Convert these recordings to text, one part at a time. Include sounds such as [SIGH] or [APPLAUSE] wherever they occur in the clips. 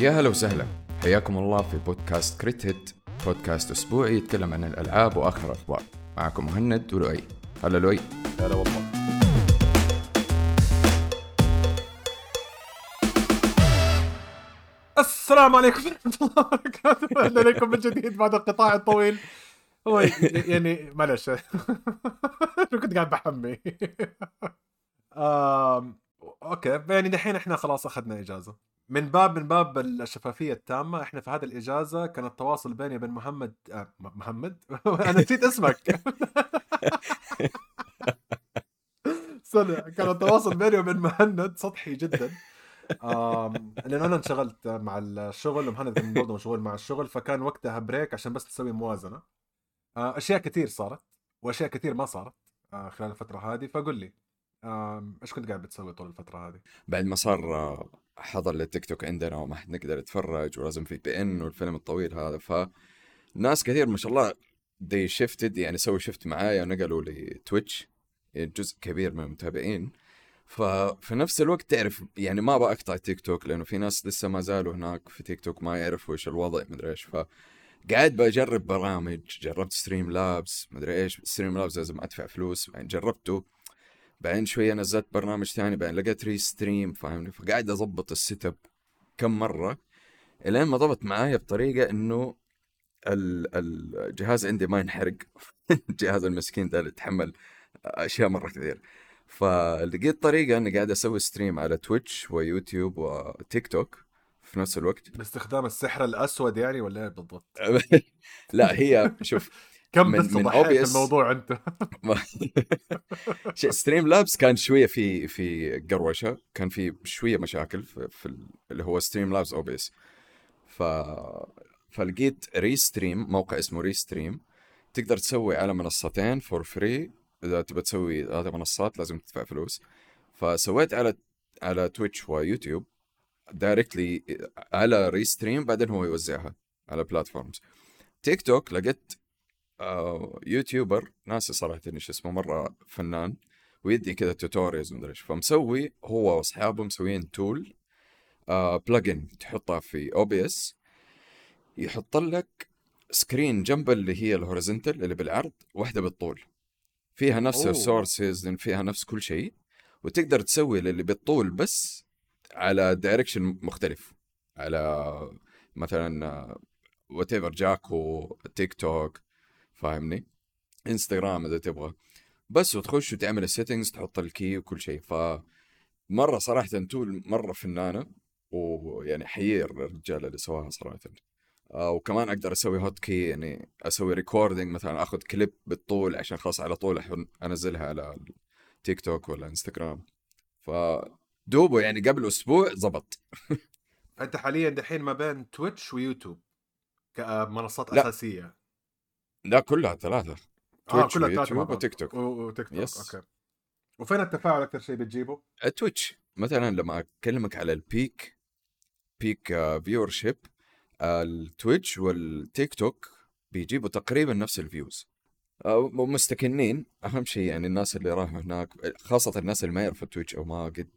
يا هلا وسهلا. حياكم الله في بودكاست كريت هيت. بودكاست أسبوعي يتكلم عن الألعاب وآخر الأخبار. معكم مهند ولؤي. هلا لؤي. هلا والله. السلام عليكم ورحمة الله وبركاته. أهلا [LAUGHS] بكم من جديد بعد القطاع الطويل. هو يعني معلش. [LAUGHS] كنت قاعد بحمي؟ [LAUGHS] Okay يعني دحين إحنا خلاص أخذنا إجازة. من باب من باب الشفافية التامة إحنا في هذه الإجازة كان التواصل بيني وبين محمد آه محمد؟ [LAUGHS] أنا نسيت اسمك. [LAUGHS] sorry كان التواصل بيني وبين مهند سطحي جدا. لأن أنا انشغلت مع الشغل ومهند كان برضه مشغول مع الشغل فكان وقتها break عشان بس تسوي موازنة. آه، أشياء كثير صارت وأشياء كثير ما صارت آه، خلال الفترة هذه. فقل لي إيش كنت قاعد بتسوي طول الفترة هذه؟ بعد ما صار آه، حظر للتيك توك عندنا وما حد نقدر يتفرج ولازم في VPN والفيلم الطويل هذا فناس كثير ما شاء الله they shifted يعني سووا shift معايا ونقلوا لتويتش يعني جزء كبير من المتابعين. ففي نفس الوقت تعرف يعني ما أبغى أقطع تيك توك لأنه في ناس لسه ما زالوا هناك في تيك توك ما يعرفوا إيش الوضع مدري إيش فقاعد بجرب برامج جربت Streamlabs مدري إيش Streamlabs لازم أدفع فلوس بعدين جربته. بعدين شوية نزلت برنامج ثاني بعدين لقيت Restream فاهمني؟ فقاعد أضبط ال setup كم مرة إلين ما ضبط معايا بطريقة إنه ال- الجهاز عندي ما ينحرق. [LAUGHS] الجهاز المسكين ده اللي يتحمل أشياء مرة كثير. فلقيت طريقة إني قاعد أسوي stream على تويتش ويوتيوب وتيك توك في نفس الوقت. باستخدام السحر الأسود يعني ولا إيه بالضبط؟ [LAUGHS] لا هي شوف كم من- بس من OBS الموضوع انت؟ [LAUGHS] Streamlabs كان شوية في في قروشة. كان في شوية مشاكل في, في ال- اللي هو Streamlabs OBS ف فلقيت Restream موقع اسمه Restream تقدر تسوي على منصتين for free إذا تبى تسوي هذه منصات لازم تدفع فلوس. فسويت على على تويتش ويوتيوب directly على Restream بعدين هو يوزعها على platforms تيك توك لقيت YouTuber ناسي صراحة إيش اسمه مرة فنان ويدي كذا tutorials ومدري إيش. فمسوي هو وأصحابه مسويين tool آه plugin تحطها في OBS يحط لك screen جنب اللي هي ال horizontal اللي بالعرض واحدة بالطول. فيها نفس. ال sources فيها نفس كل شيء وتقدر تسوي للي بالطول بس على direction مختلف. على مثلا whatever جاكو تيك توك فاهمني؟ انستغرام إذا تبغى. بس وتخش وتعمل ال settings تحط ال key وكل شيء. ف مرة صراحة tool مرة فنانة ويعني حيي الرجال اللي سواها صراحة. آه وكمان أقدر أسوي hotkey يعني أسوي recording مثلا أخذ كليب بالطول عشان خلاص على طول أحن- أنزلها على تيك توك ولا انستغرام ف دوبه يعني قبل أسبوع زبط. أنت حاليا دحين ما بين تويتش ويوتيوب كمنصات لا. أساسية. لا كلها ثلاثة آه تويتش كلها ثلاثة ويوتيوب. وتيك توك. وتيك توك يس. أوكي وفين التفاعل أكثر شيء بتجيبه؟ تويتش مثلا لما أكلمك على البيك بيك فيور شيب التويتش والتيك توك بيجيبوا تقريبا نفس الفيوز آه، مستكنين أهم شيء يعني الناس اللي راحوا هناك خاصة الناس اللي ما يعرفوا تويتش أو ما قد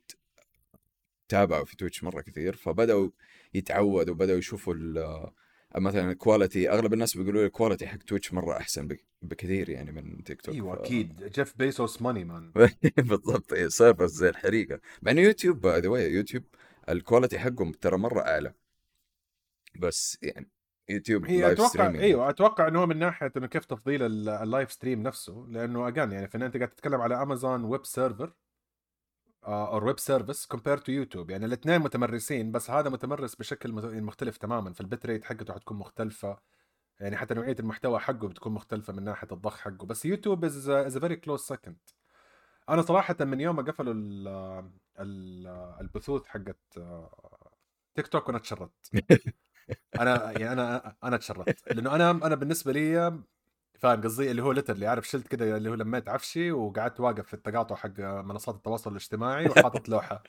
تابعوا في تويتش مرة كثير فبدأوا يتعودوا بدأوا يشوفوا ال- مثلا ال quality أغلب الناس بيقولوا لي ال quality حق تويتش مرة أحسن بك- بكثير يعني من تيك توك إيوه ف- أكيد. Jeff Bezos money man بالضبط. إيه، server زي الحريقة. مع إنه يوتيوب by the way يوتيوب ال quality حقهم ترى مرة أعلى. بس يعني يوتيوب هي live أتوقع streaming إيوه أتوقع إنه هو من ناحية إنه كيف تفضيل ال- ال live stream نفسه. لأنه again يعني في أنت قاعد تتكلم على Amazon Web Server أو Web Service compared to يوتيوب يعني الاثنين متمرسين بس هذا متمرس بشكل مت- مختلف تماما. فال bitrate حقته حتكون مختلفة. يعني حتى نوعية المحتوى حقه بتكون مختلفة من ناحية الضخ حقه. بس يوتيوب is is very close second أنا صراحة من يوم ما قفلوا ال ال البثوث حقت آه، تيك توك وأنا تشردت. أنا يعني أنا أنا تشردت. لأنه أنا أنا بالنسبة لي فاهم قصدي؟ اللي هو literally عارف شلت كده اللي هو لميت عفشي وقعدت واقف في التقاطع حق منصات التواصل الاجتماعي وحاطط لوحة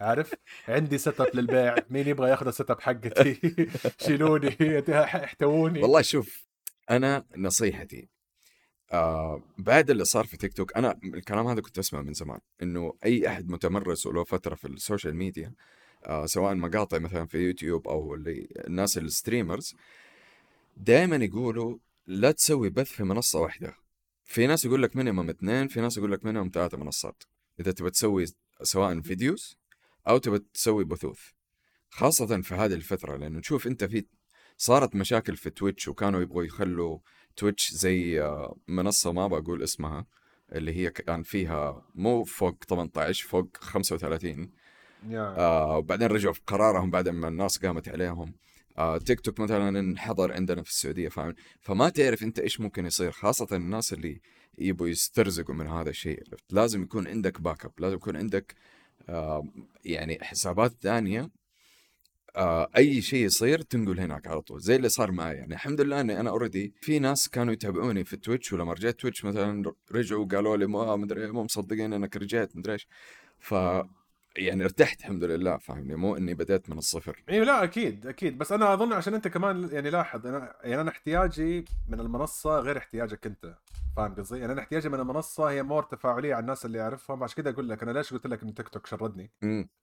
عارف؟ عندي setup للبيع مين يبغى ياخذ ال setup حقتي؟ [LAUGHS] شيلوني [LAUGHS] احتووني. والله شوف أنا نصيحتي آه بعد اللي صار في تيك توك أنا الكلام هذا كنت أسمعه من زمان إنه أي أحد متمرس وله فترة في ال social media آه سواء مقاطع مثلا في يوتيوب أو اللي الناس ال streamers دائما يقولوا لا تسوي بث في منصة واحدة. في ناس يقول لك minimum اثنين في ناس يقول لك minimum ثلاثة منصات. إذا تبى تسوي سواء videos أو تبى تسوي بثوث. خاصة في هذه الفترة لأنه نشوف أنت في صارت مشاكل في تويتش وكانوا يبغوا يخلوا تويتش زي آه، منصة ما بقول اسمها اللي هي كان فيها مو فوق 18 فوق 35 آه وبعدين رجعوا في قرارهم بعد ما الناس قامت عليهم. تيك توك مثلا انحضر عندنا في السعودية فاهم؟ فما تعرف أنت إيش ممكن يصير خاصة الناس اللي يبوا يسترزقوا من هذا الشيء لازم يكون عندك backup لازم يكون عندك آه يعني حسابات ثانية آه أي شيء يصير تنقل هناك على طول زي اللي صار معي. يعني الحمد لله إني أنا already في ناس كانوا يتابعوني في تويتش ولما رجعت تويتش مثلا رجعوا قالوا لي ما مدري مو مصدقين إنك رجعت مدري إيش. ف يعني ارتحت الحمد لله فاهمني؟ مو إني بديت من الصفر. أيوه لا أكيد أكيد. بس أنا أظن عشان أنت كمان يعني لاحظ أنا يعني أنا احتياجي من المنصة غير احتياجك أنت. فاهم قصدي؟ يعني أنا احتياجي من المنصة هي more تفاعلية على الناس اللي أعرفهم. عشان كذا أقول لك أنا ليش قلت لك انه تيك توك شردني؟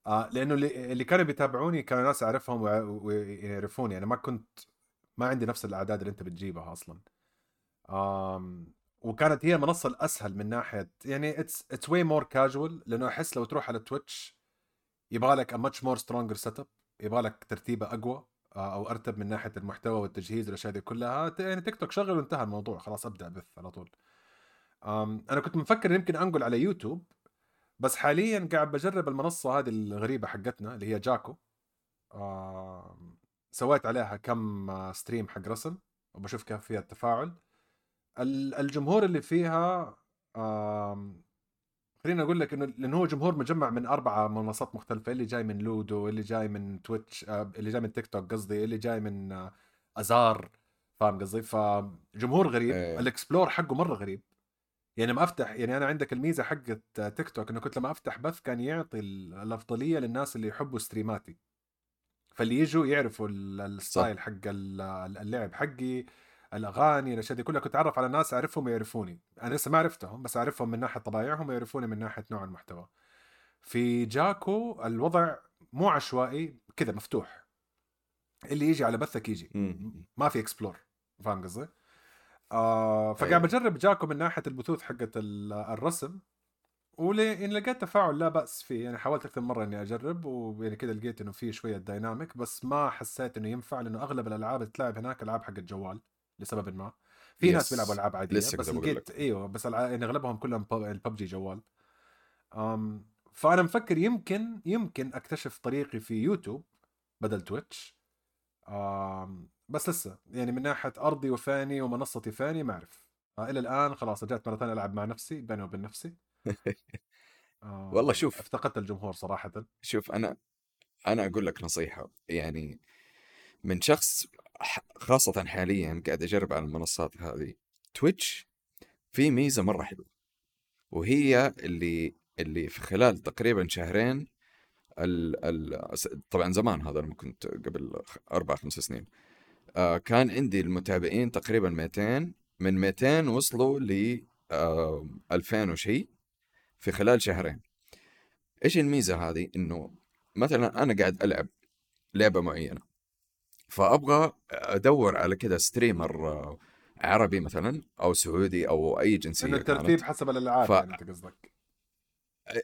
آه لأنه اللي, اللي كانوا بيتابعوني كانوا ناس أعرفهم ويعرفوني. أنا ما كنت ما عندي نفس الأعداد اللي أنت بتجيبها أصلا. آم وكانت هي المنصة الأسهل من ناحية يعني it's it's way more casual لأنه أحس لو تروح على تويتش يبغى لك a much more stronger setup يبغى لك ترتيبة أقوى آه، أو أرتب من ناحية المحتوى والتجهيز والاشياء دي كلها. يعني تيك توك شغل وانتهى الموضوع خلاص أبدأ بث على طول. أنا كنت مفكر يمكن أنقل على يوتيوب بس حاليا قاعد بجرب المنصة هذه الغريبة حقتنا اللي هي جاكو سويت عليها كم stream حق رسم وبشوف كيف فيها التفاعل. الجمهور اللي فيها خليني أقول لك إنه لأنه هو جمهور مجمع من أربعة منصات مختلفة اللي جاي من لودو اللي جاي من تويتش آه، اللي جاي من تيك توك قصدي اللي جاي من آه، آزار فاهم قصدي؟ فجمهور غريب إيه. ال explore حقه مرة غريب. يعني ما أفتح يعني أنا عندك الميزة حقت تيك توك إنه كنت لما أفتح بث كان يعطي الأفضلية للناس اللي يحبوا stream اتي. فاللي يجوا يعرفوا ال style حق اللعب حقي الأغاني الأشياء دي كلها كنت أتعرف على ناس أعرفهم ويعرفوني أنا لسه ما عرفتهم بس أعرفهم من ناحية طبايعهم ويعرفوني من ناحية نوع المحتوى. في جاكو الوضع مو عشوائي كذا مفتوح. اللي يجي على بثك يجي. ما في explore فاهم قصدي؟ آه فقاعد أيوه. بجرب جاكو من ناحية البثوث حقت الرسم. ولين لقيت تفاعل لا بأس فيه. يعني حاولت أكثر مرة إني أجرب ويعني كذا لقيت إنه في شوية dynamic بس ما حسيت إنه ينفع لأنه أغلب الألعاب اللي تلعب هناك ألعاب حق الجوال لسبب ما. في ناس بيلعبوا ألعاب عادية لسه بس لقيت إيوه بس يعني اغلبهم كلهم الببجي جوال. أم فأنا مفكر يمكن يمكن أكتشف طريقي في يوتيوب بدل تويتش. أم بس لسه يعني من ناحية أرضي وفاني ومنصتي فاني ما أعرف. إلى الآن خلاص رجعت مرة ثانية ألعب مع نفسي بيني وبين نفسي. [LAUGHS] والله شوف. افتقدت الجمهور صراحة. شوف أنا أنا أقول لك نصيحة. يعني من شخص خاصة حاليا قاعد أجرب على المنصات هذه. تويتش في ميزة مرة حلوة وهي اللي اللي في خلال تقريبا شهرين ال ال طبعا زمان هذا لما كنت قبل أربع خمس سنين آه كان عندي المتابعين تقريبا 200 من 200 وصلوا ل آه 2000 وشيء في خلال شهرين. إيش الميزة هذه؟ إنه مثلا أنا قاعد ألعب لعبة معينة. فأبغى أدور على كذا streamer عربي مثلا أو سعودي أو أي جنسية انه الترتيب كانت. حسب الالعاب ف... يعني أنت قصدك.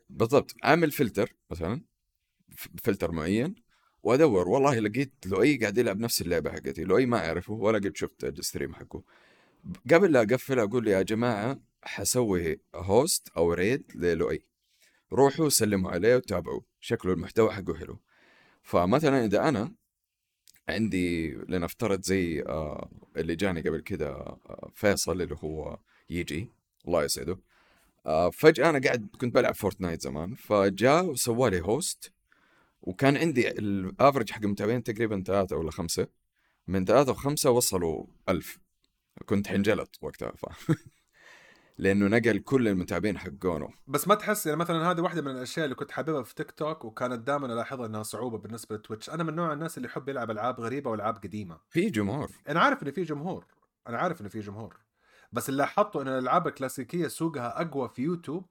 بالضبط عامل فلتر مثلا فلتر معين وأدور. والله لقيت لؤي قاعد يلعب نفس اللعبة حقتي لؤي ما أعرفه ولا قد شفت ال stream حقه. قبل لا أقفل أقول يا جماعة حسوي host أو raid للؤي. روحوا سلموا عليه وتابعوا شكله المحتوى حقه حلو. فمثلا إذا أنا عندي لنفترض زي آه اللي جاني قبل كذا آه فيصل اللي هو يجي الله يسعده. آه فجأة أنا قاعد كنت بلعب فورتنايت زمان فجاء وسوى لي host وكان عندي ال average حق المتابعين تقريبا ثلاثة ولا خمسة. من ثلاثة وخمسة وصلوا ألف. كنت حنجلط وقتها ف... [LAUGHS] لأنه نقل كل المتابعين حقونه بس ما تحس يعني مثلا هذه واحدة من الأشياء اللي كنت حاببها في تيك توك وكانت دائما ألاحظها إنها صعوبة بالنسبة لتويتش. أنا من نوع الناس اللي يحب يلعب ألعاب غريبة وألعاب قديمة. في جمهور. أنا عارف انه في جمهور. أنا عارف انه في جمهور. بس اللي لاحظته إن الألعاب الكلاسيكية سوقها أقوى في يوتيوب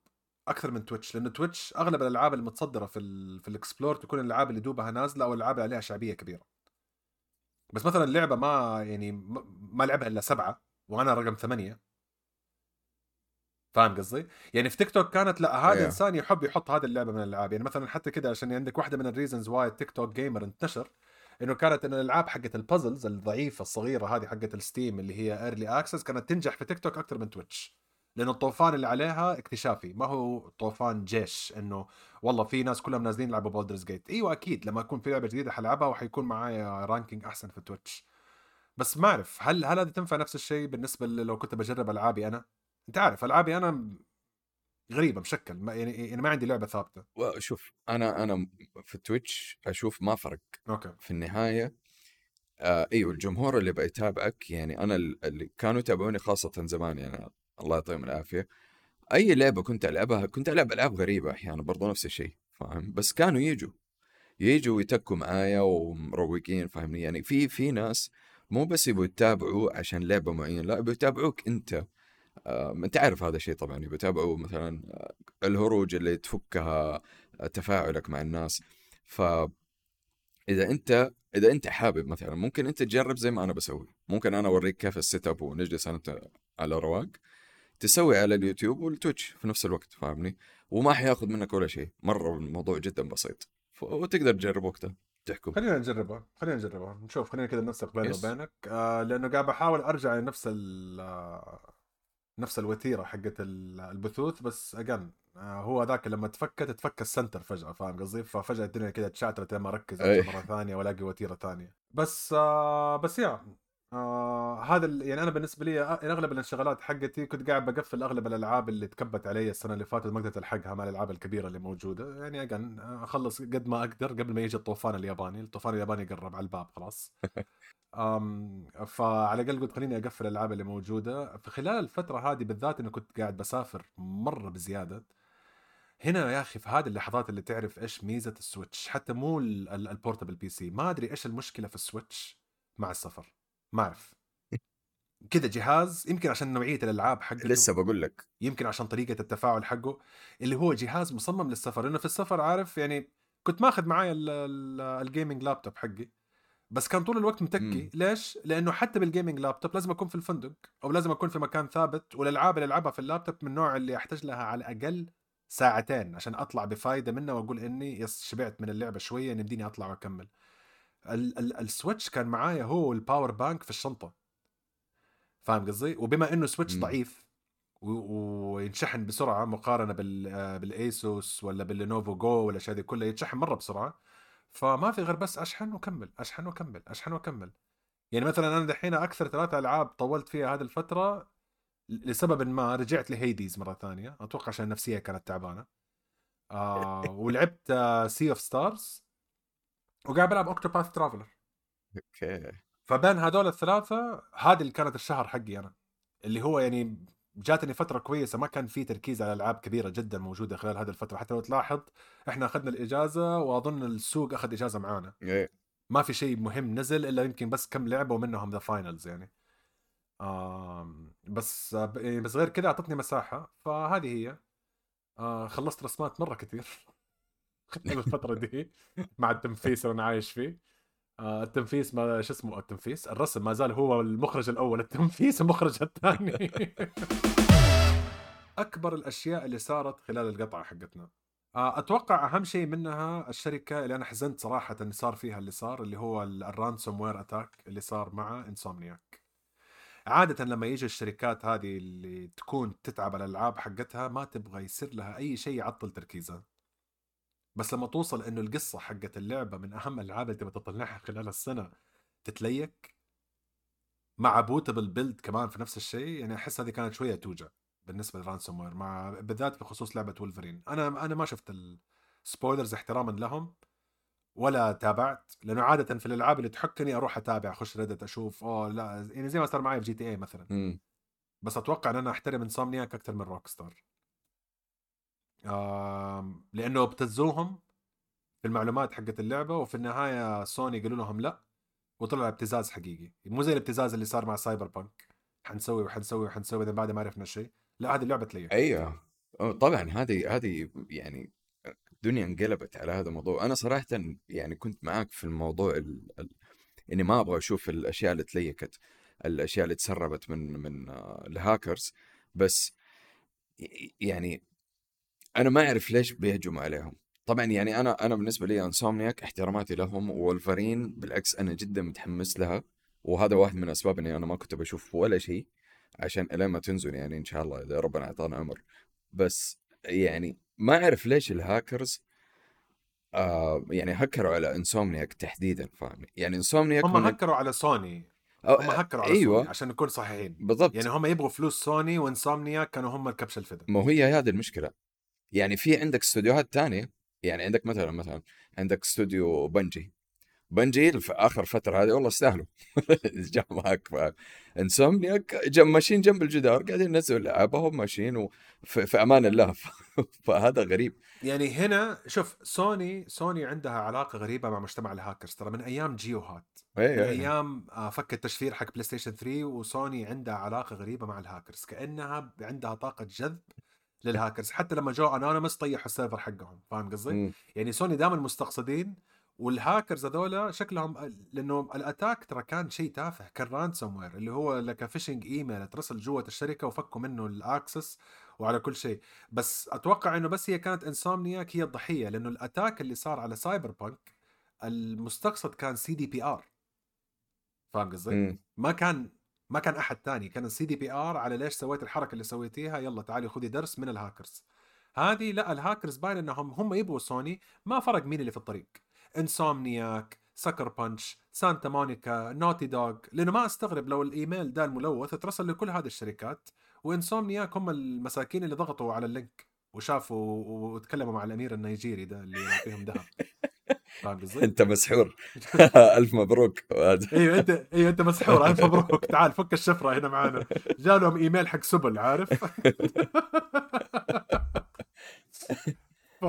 أكثر من تويتش. لأنه تويتش أغلب الألعاب المتصدرة في ال في ال explore تكون الألعاب اللي دوبها نازلة أو الالعاب اللي عليها شعبية كبيرة. بس مثلا اللعبه ما يعني ما لعبها إلا سبعة وأنا رقم ثمانية. فاهم قصدي؟ يعني في تيك توك كانت لا هذا أيوه. إنسان يحب يحط هذه اللعبة من الألعاب. يعني مثلا حتى كده عشان عندك واحدة من ال reasons why تيك توك gamer انتشر إنه كانت إن الألعاب حقت ال puzzles الضعيفة الصغيرة هذه حقت الستيم اللي هي early access كانت تنجح في تيك توك أكثر من تويتش. لأنه الطوفان اللي عليها اكتشافي. ما هو طوفان جيش إنه والله في ناس كلهم نازلين يلعبوا بولدرز جيت إيوه أكيد لما يكون في لعبة جديدة حلعبها وحيكون معايا ranking أحسن في تويتش. بس ما أعرف هل هل هذا تنفع نفس الشيء بالنسبة لو كنت بجرب ألعابي أنا؟ أنت عارف ألعابي أنا غريبة مشكل ما يعني يعني ما عندي لعبة ثابتة. شوف أنا أنا في تويتش أشوف ما فرق. أوكي. في النهاية آه إيوه الجمهور اللي بيتابعك يعني أنا اللي كانوا يتابعوني خاصة زمان يعني الله يعطيهم العافية. أي لعبة كنت ألعبها كنت ألعب ألعاب غريبة أحيانا برضو نفس الشيء فاهم؟ بس كانوا يجوا. يجوا ويتكوا معايا ومروقين فاهمني؟ يعني في في ناس مو بس يبغوا يتابعوا عشان لعبة معينة لا يبغوا يتابعوك أنت. أنت عارف هذا الشيء طبعا يتابعوا مثلا آه، الهروج اللي تفكها آه، تفاعلك مع الناس. ف إذا أنت إذا أنت حابب مثلا ممكن أنت تجرب زي ما أنا بسوي. ممكن أنا أوريك كيف ال setup ونجلس انت على رواق تسوي على اليوتيوب والتويتش في نفس الوقت فاهمني؟ وما حياخذ منك ولا شيء. مرة الموضوع جدا بسيط. وتقدر تجرب وقتها. تحكم. خلينا نجربها. خلينا نجربها. نشوف. خلينا كذا ننسق بيني وبينك. آه لأنه قاعد بحاول أرجع لنفس آه، نفس الوتيرة حقت البثوث بس again آه هو ذاك لما تفكت تفك ال center فجأة فاهم قصدي؟ ففجأة الدنيا كذا shattered لما اركز مرة ثانية والاقي وتيرة ثانية. بس آه بس يا آه هذا يعني أنا بالنسبة لي آه، أغلب الانشغالات حقتي كنت قاعد بقفل أغلب الألعاب اللي تكبت علي السنة اللي فاتت ما قدرت ألحقها مع الألعاب الكبيرة اللي موجودة. يعني again أخلص قد ما أقدر قبل ما يجي الطوفان الياباني. الطوفان الياباني قرب على الباب خلاص. [LAUGHS] أم فعلى الأقل قلت خليني أقفل الألعاب اللي موجودة. في خلال الفترة هذه بالذات انه كنت قاعد بسافر مرة بزيادة. هنا يا أخي في هذه اللحظات اللي تعرف إيش ميزة السويتش حتى مو ال portable PC ما أدري إيش المشكلة في السويتش مع السفر. ما أعرف. كذا جهاز يمكن عشان نوعية الألعاب حقته. لسه بقول لك. يمكن عشان طريقة التفاعل حقه. اللي هو جهاز مصمم للسفر. لأنه في السفر عارف يعني كنت ماخذ معايا ال gaming laptop حقي. بس كان طول الوقت متكي. ليش؟ لأنه حتى بال gaming laptop لازم أكون في الفندق أو لازم أكون في مكان ثابت. والألعاب اللي ألعبها في اللابتوب من النوع اللي أحتاج لها على الأقل ساعتين عشان أطلع بفايدة منها وأقول إني يس شبعت من اللعبة شوية يمديني أطلع وأكمل. ال- ال- السويتش كان معايا هو ال power bank في الشنطة. فاهم قصدي؟ وبما إنه سويتش ضعيف وينشحن بسرعة مقارنة بال بال ASUS ولا بال Lenovo Go والاشياء دي كلها ينشحن مرة بسرعة. فما في غير بس أشحن وأكمل أشحن وأكمل أشحن وأكمل. يعني مثلا أنا دحين أكثر ثلاثة ألعاب طولت فيها هذه الفترة لسبب ما رجعت ل Hades مرة ثانية. أتوقع عشان النفسيه كانت تعبانة. آه [LAUGHS] ولعبت Sea of Stars وقاعد بلعب Octopath Traveler okay. فبين هذول الثلاثة هذه اللي كانت الشهر حقي أنا. اللي هو يعني جاتني فترة كويسة ما كان في تركيز على ألعاب كبيرة جدا موجودة خلال هذه الفترة. حتى لو تلاحظ إحنا أخذنا الإجازة وأظن السوق أخذ إجازة معانا. إيه. ما في شيء مهم نزل إلا يمكن بس كم لعبة ومنهم The Finals يعني. بس يعني بس غير كذا أعطتني مساحة. فهذه هي. آه خلصت رسمات مرة كثير. [LAUGHS] الفترة دي مع التنفيس اللي أنا عايش فيه. آه التنفيس ما شو اسمه التنفيس؟ الرسم ما زال هو المخرج الأول. التنفيس المخرج الثاني. [LAUGHS] أكبر الأشياء اللي صارت خلال القطعة حقتنا. آه، أتوقع أهم شيء منها الشركة اللي أنا حزنت صراحة إن صار فيها اللي صار اللي هو الرانسوم وير أتاك اللي صار مع إنسومنياك. عادة لما يجي الشركات هذه اللي تكون تتعب على الألعاب حقتها ما تبغى يصير لها أي شيء يعطل تركيزها. بس لما توصل إنه القصة حقت اللعبة من أهم الألعاب اللي تبغى تطلعها خلال السنة تتليك مع bootable build كمان في نفس الشيء يعني أحس هذه كانت شوية توجع بالنسبة ل ransomware مع بالذات بخصوص لعبة ولفرين أنا أنا ما شفت ال spoilers احتراما لهم ولا تابعت لأنه عادة في الألعاب اللي تحكني أروح أتابع أخش Reddit أشوف أوه لا يعني زي ما صار معي في GTA مثلا. م. بس أتوقع إن أنا أحترم Insomniac أكثر من Rockstar لأنه ابتزوهم في المعلومات حقت اللعبة وفي النهاية سوني قالوا لهم لا وطلع ابتزاز حقيقي. مو زي الابتزاز اللي صار مع Cyberpunk حنسوي وحنسوي وحنسوي بعد ما عرفنا شيء. لا هذه اللعبة تليكت أيوه. طبعا هذه هذه يعني الدنيا انقلبت على هذا الموضوع. أنا صراحة يعني كنت معاك في الموضوع ال... ال... إني ما أبغى أشوف الأشياء اللي تليكت الأشياء اللي تسربت من من آه، الهاكرز. بس يعني أنا ما أعرف ليش بيهجموا عليهم. طبعا يعني أنا أنا بالنسبة لي Insomniac احتراماتي لهم وولفرين بالعكس أنا جدا متحمس لها وهذا واحد من الاسباب إني أنا ما كنت بشوف ولا شيء عشان الين ما تنزل يعني إن شاء الله إذا ربنا أعطانا عمر. بس يعني ما أعرف ليش الهاكرز آه يعني هكروا على Insomniac تحديدا فاهمني يعني Insomniac هم هكروا على سوني أو هم هكروا على أيوه. سوني عشان نكون صحيحين. بالضبط. يعني هم يبغوا فلوس سوني و Insomniac كانوا هم الكبش الفدا. ما هي هذه المشكلة. يعني في عندك استوديوهات تانية؟ يعني عندك مثلا مثلا عندك استوديو Bungie. Bungie في آخر فترة هذه والله استاهلوا [LAUGHS] جا معك Insomniac Games ماشيين جنب الجدار قاعدين ينزلوا لعبهم ماشيين وفي في أمان الله. [LAUGHS] فهذا غريب. يعني هنا شوف سوني سوني عندها علاقة غريبة مع مجتمع الهاكرز. ترى من أيام GeoHot من اي اي أيام آه، فك التشفير حق PlayStation 3 وسوني عندها علاقة غريبة مع الهاكرز. كأنها عندها طاقة جذب للهاكرز حتى لما جو Anonymous طيحوا ال server حقهم فاهم قصدي؟ يعني سوني دائما مستقصدين والهاكرز هذول شكلهم لأنه ال attack ترى كان شيء تافه كان ransomware اللي هو لك phishing email ترسل جوة الشركة وفكوا منه ال access وعلى كل شيء بس أتوقع إنه بس هي كانت Insomniac هي الضحية لأنه ال attack اللي صار على Cyberpunk المستقصد كان CDPR فاهم قصدي؟ ما كان ما كان أحد تاني كان ال CDPR على ليش سويت الحركة اللي سويتيها يلا تعالي خذي درس من الهاكرز. هذه لا الهاكرز باين إنهم هم يبغوا سوني ما فرق مين اللي في الطريق. Insomniac Sucker Punch Santa Monica Naughty Dog لأنه ما أستغرب لو الإيميل ده الملوث اترسل لكل هذه الشركات و Insomniac هم المساكين اللي ضغطوا على ال link وشافوا وتكلموا مع الأمير النيجيري ده اللي فيهم ذهب. [LAUGHS] [LAUGHS] فاهم قصدي؟ انت مسحور. [LAUGHS] ألف مبروك. [LAUGHS] أيوه أنت أيوه أنت مسحور. ألف مبروك. تعال فك الشفرة هنا معانا. جالهم إيميل حق سبل عارف؟ ف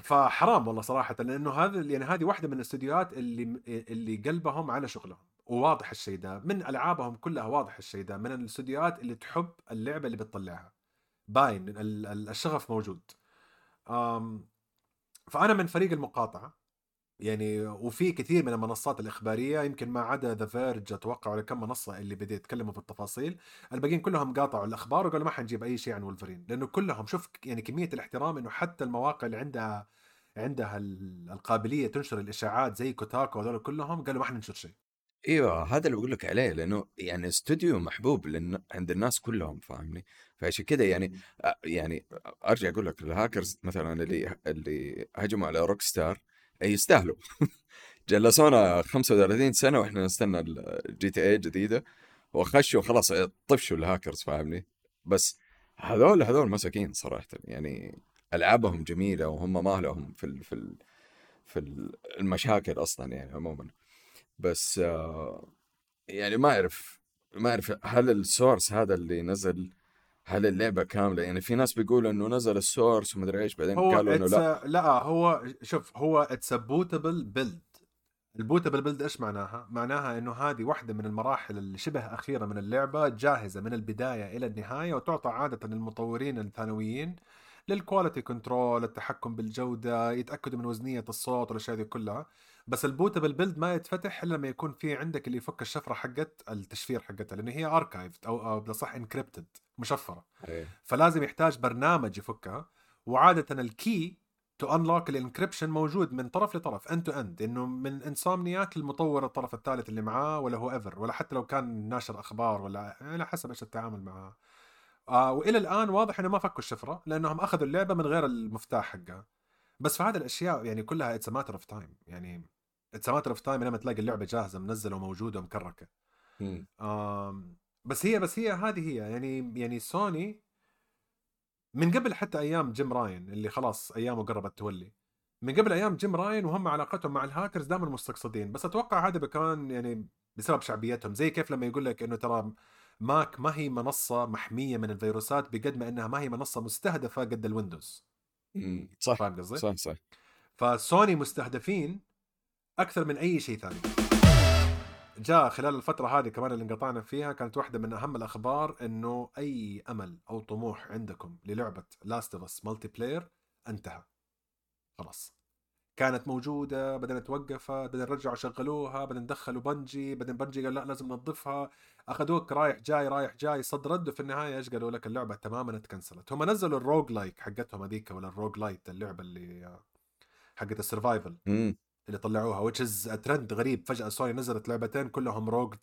فحرام والله صراحة لأنه هذا يعني هذه واحدة من الاستديوهات اللي اللي قلبهم على شغلهم وواضح الشيء ده. من ألعابهم كلها واضح الشيء ده من الاستديوهات اللي تحب اللعبة اللي بتطلعها. باين ال- ال- الشغف موجود. آم، فأنا من فريق المقاطعة يعني وفي كثير من المنصات الإخبارية يمكن ما عدا The Verge أتوقع ولا كم منصة اللي بدي يتكلموا في التفاصيل الباقيين كلهم قاطعوا الأخبار وقالوا ما حنجيب أي شيء عن ولفرين لأنه كلهم شوف يعني كمية الاحترام إنه حتى المواقع اللي عندها عندها ال- القابلية تنشر الإشاعات زي Kotaku هذول كلهم قالوا ما حننشر شيء إيوه هذا اللي بقول لك عليه لأنه يعني استوديو محبوب. عند الناس كلهم فاهمني فعشان كذا يعني أ- يعني أرجع أقول لك الهاكرز مثلا اللي اللي هجموا على Rockstar يستاهلوا. [LAUGHS] جلسونا 35 سنة وإحنا نستنى ال GTA جديده وخشوا خلاص طفشوا الهاكرز فاهمني؟ بس هذول هذول مساكين صراحة يعني ألعابهم جميلة وهم ما لهم في ال... في ال... في المشاكل أصلا يعني عموما. بس آه، يعني ما أعرف ما أعرف هل ال source هذا اللي نزل هل اللعبة كاملة؟ يعني في ناس بيقولوا إنه نزل ال source ومدري إيش بعدين قالوا إنه لأ. لأ هو شوف هو it's bootable build ال bootable build إيش معناها؟ معناها إنه هذه واحدة من المراحل اللي شبه أخيرة من اللعبة جاهزة من البداية إلى النهاية وتعطى عادة للمطورين الثانويين لل quality control، التحكم بالجودة، يتأكدوا من وزنية الصوت والأشياء دي كلها، بس ال bootable build ما يتفتح إلا لما يكون في عندك اللي يفك الشفرة حقت التشفير حقتها لأن هي archived أو بالاصح encrypted مشفرة. إيه. فلازم يحتاج برنامج يفكها وعاده ال key to unlock ال encryption موجود من طرف لطرف end to end إنه من انسومنياك المطور الطرف الثالث اللي معاه ولا هو ايفر ولا حتى لو كان ناشر أخبار ولا على حسب إيش التعامل معاه آه وإلى الآن واضح إنه ما فكوا الشفرة لأنهم أخذوا اللعبة من غير المفتاح حقها بس في هذه الأشياء يعني كلها it's matter of time يعني it's matter of time لما تلاقي اللعبة جاهزة منزلة وموجودة ومكركة. مم. آم، بس هي بس هي هذه هي. يعني يعني سوني من قبل حتى أيام جيم راين اللي خلاص أيامه قربت تولي. من قبل أيام جيم راين وهم علاقتهم مع الهاكرز دائما مستقصدين. بس أتوقع هذا كان يعني بسبب شعبيتهم. زي كيف لما يقول لك إنه ترى ماك ما هي منصة محمية من الفيروسات بقد ما إنها ما هي منصة مستهدفة قد الويندوز. صح. فاهم قصدي؟ صح صح. فسوني مستهدفين أكثر من أي شيء ثاني. جاء خلال الفترة هذه كمان اللي انقطعنا فيها كانت واحدة من أهم الأخبار إنه أي أمل أو طموح عندكم للعبة Last of Us multiplayer انتهى. خلاص. كانت موجودة بعدين توقفت بعدين رجعوا شغلوها بعدين دخلوا Bungie بعدين Bungie قال لا لازم ننظفها. أخذوك رايح جاي رايح جاي صد رد وفي النهاية إيش قالوا لك؟ اللعبة تماما اتكنسلت. هم نزلوا ال roguelike حقتهم هذيك ولا ال roguelite اللعبة اللي حقت ال survival. اللي طلعوها which is trend غريب. فجأة سوني نزلت لعبتين كلهم rogue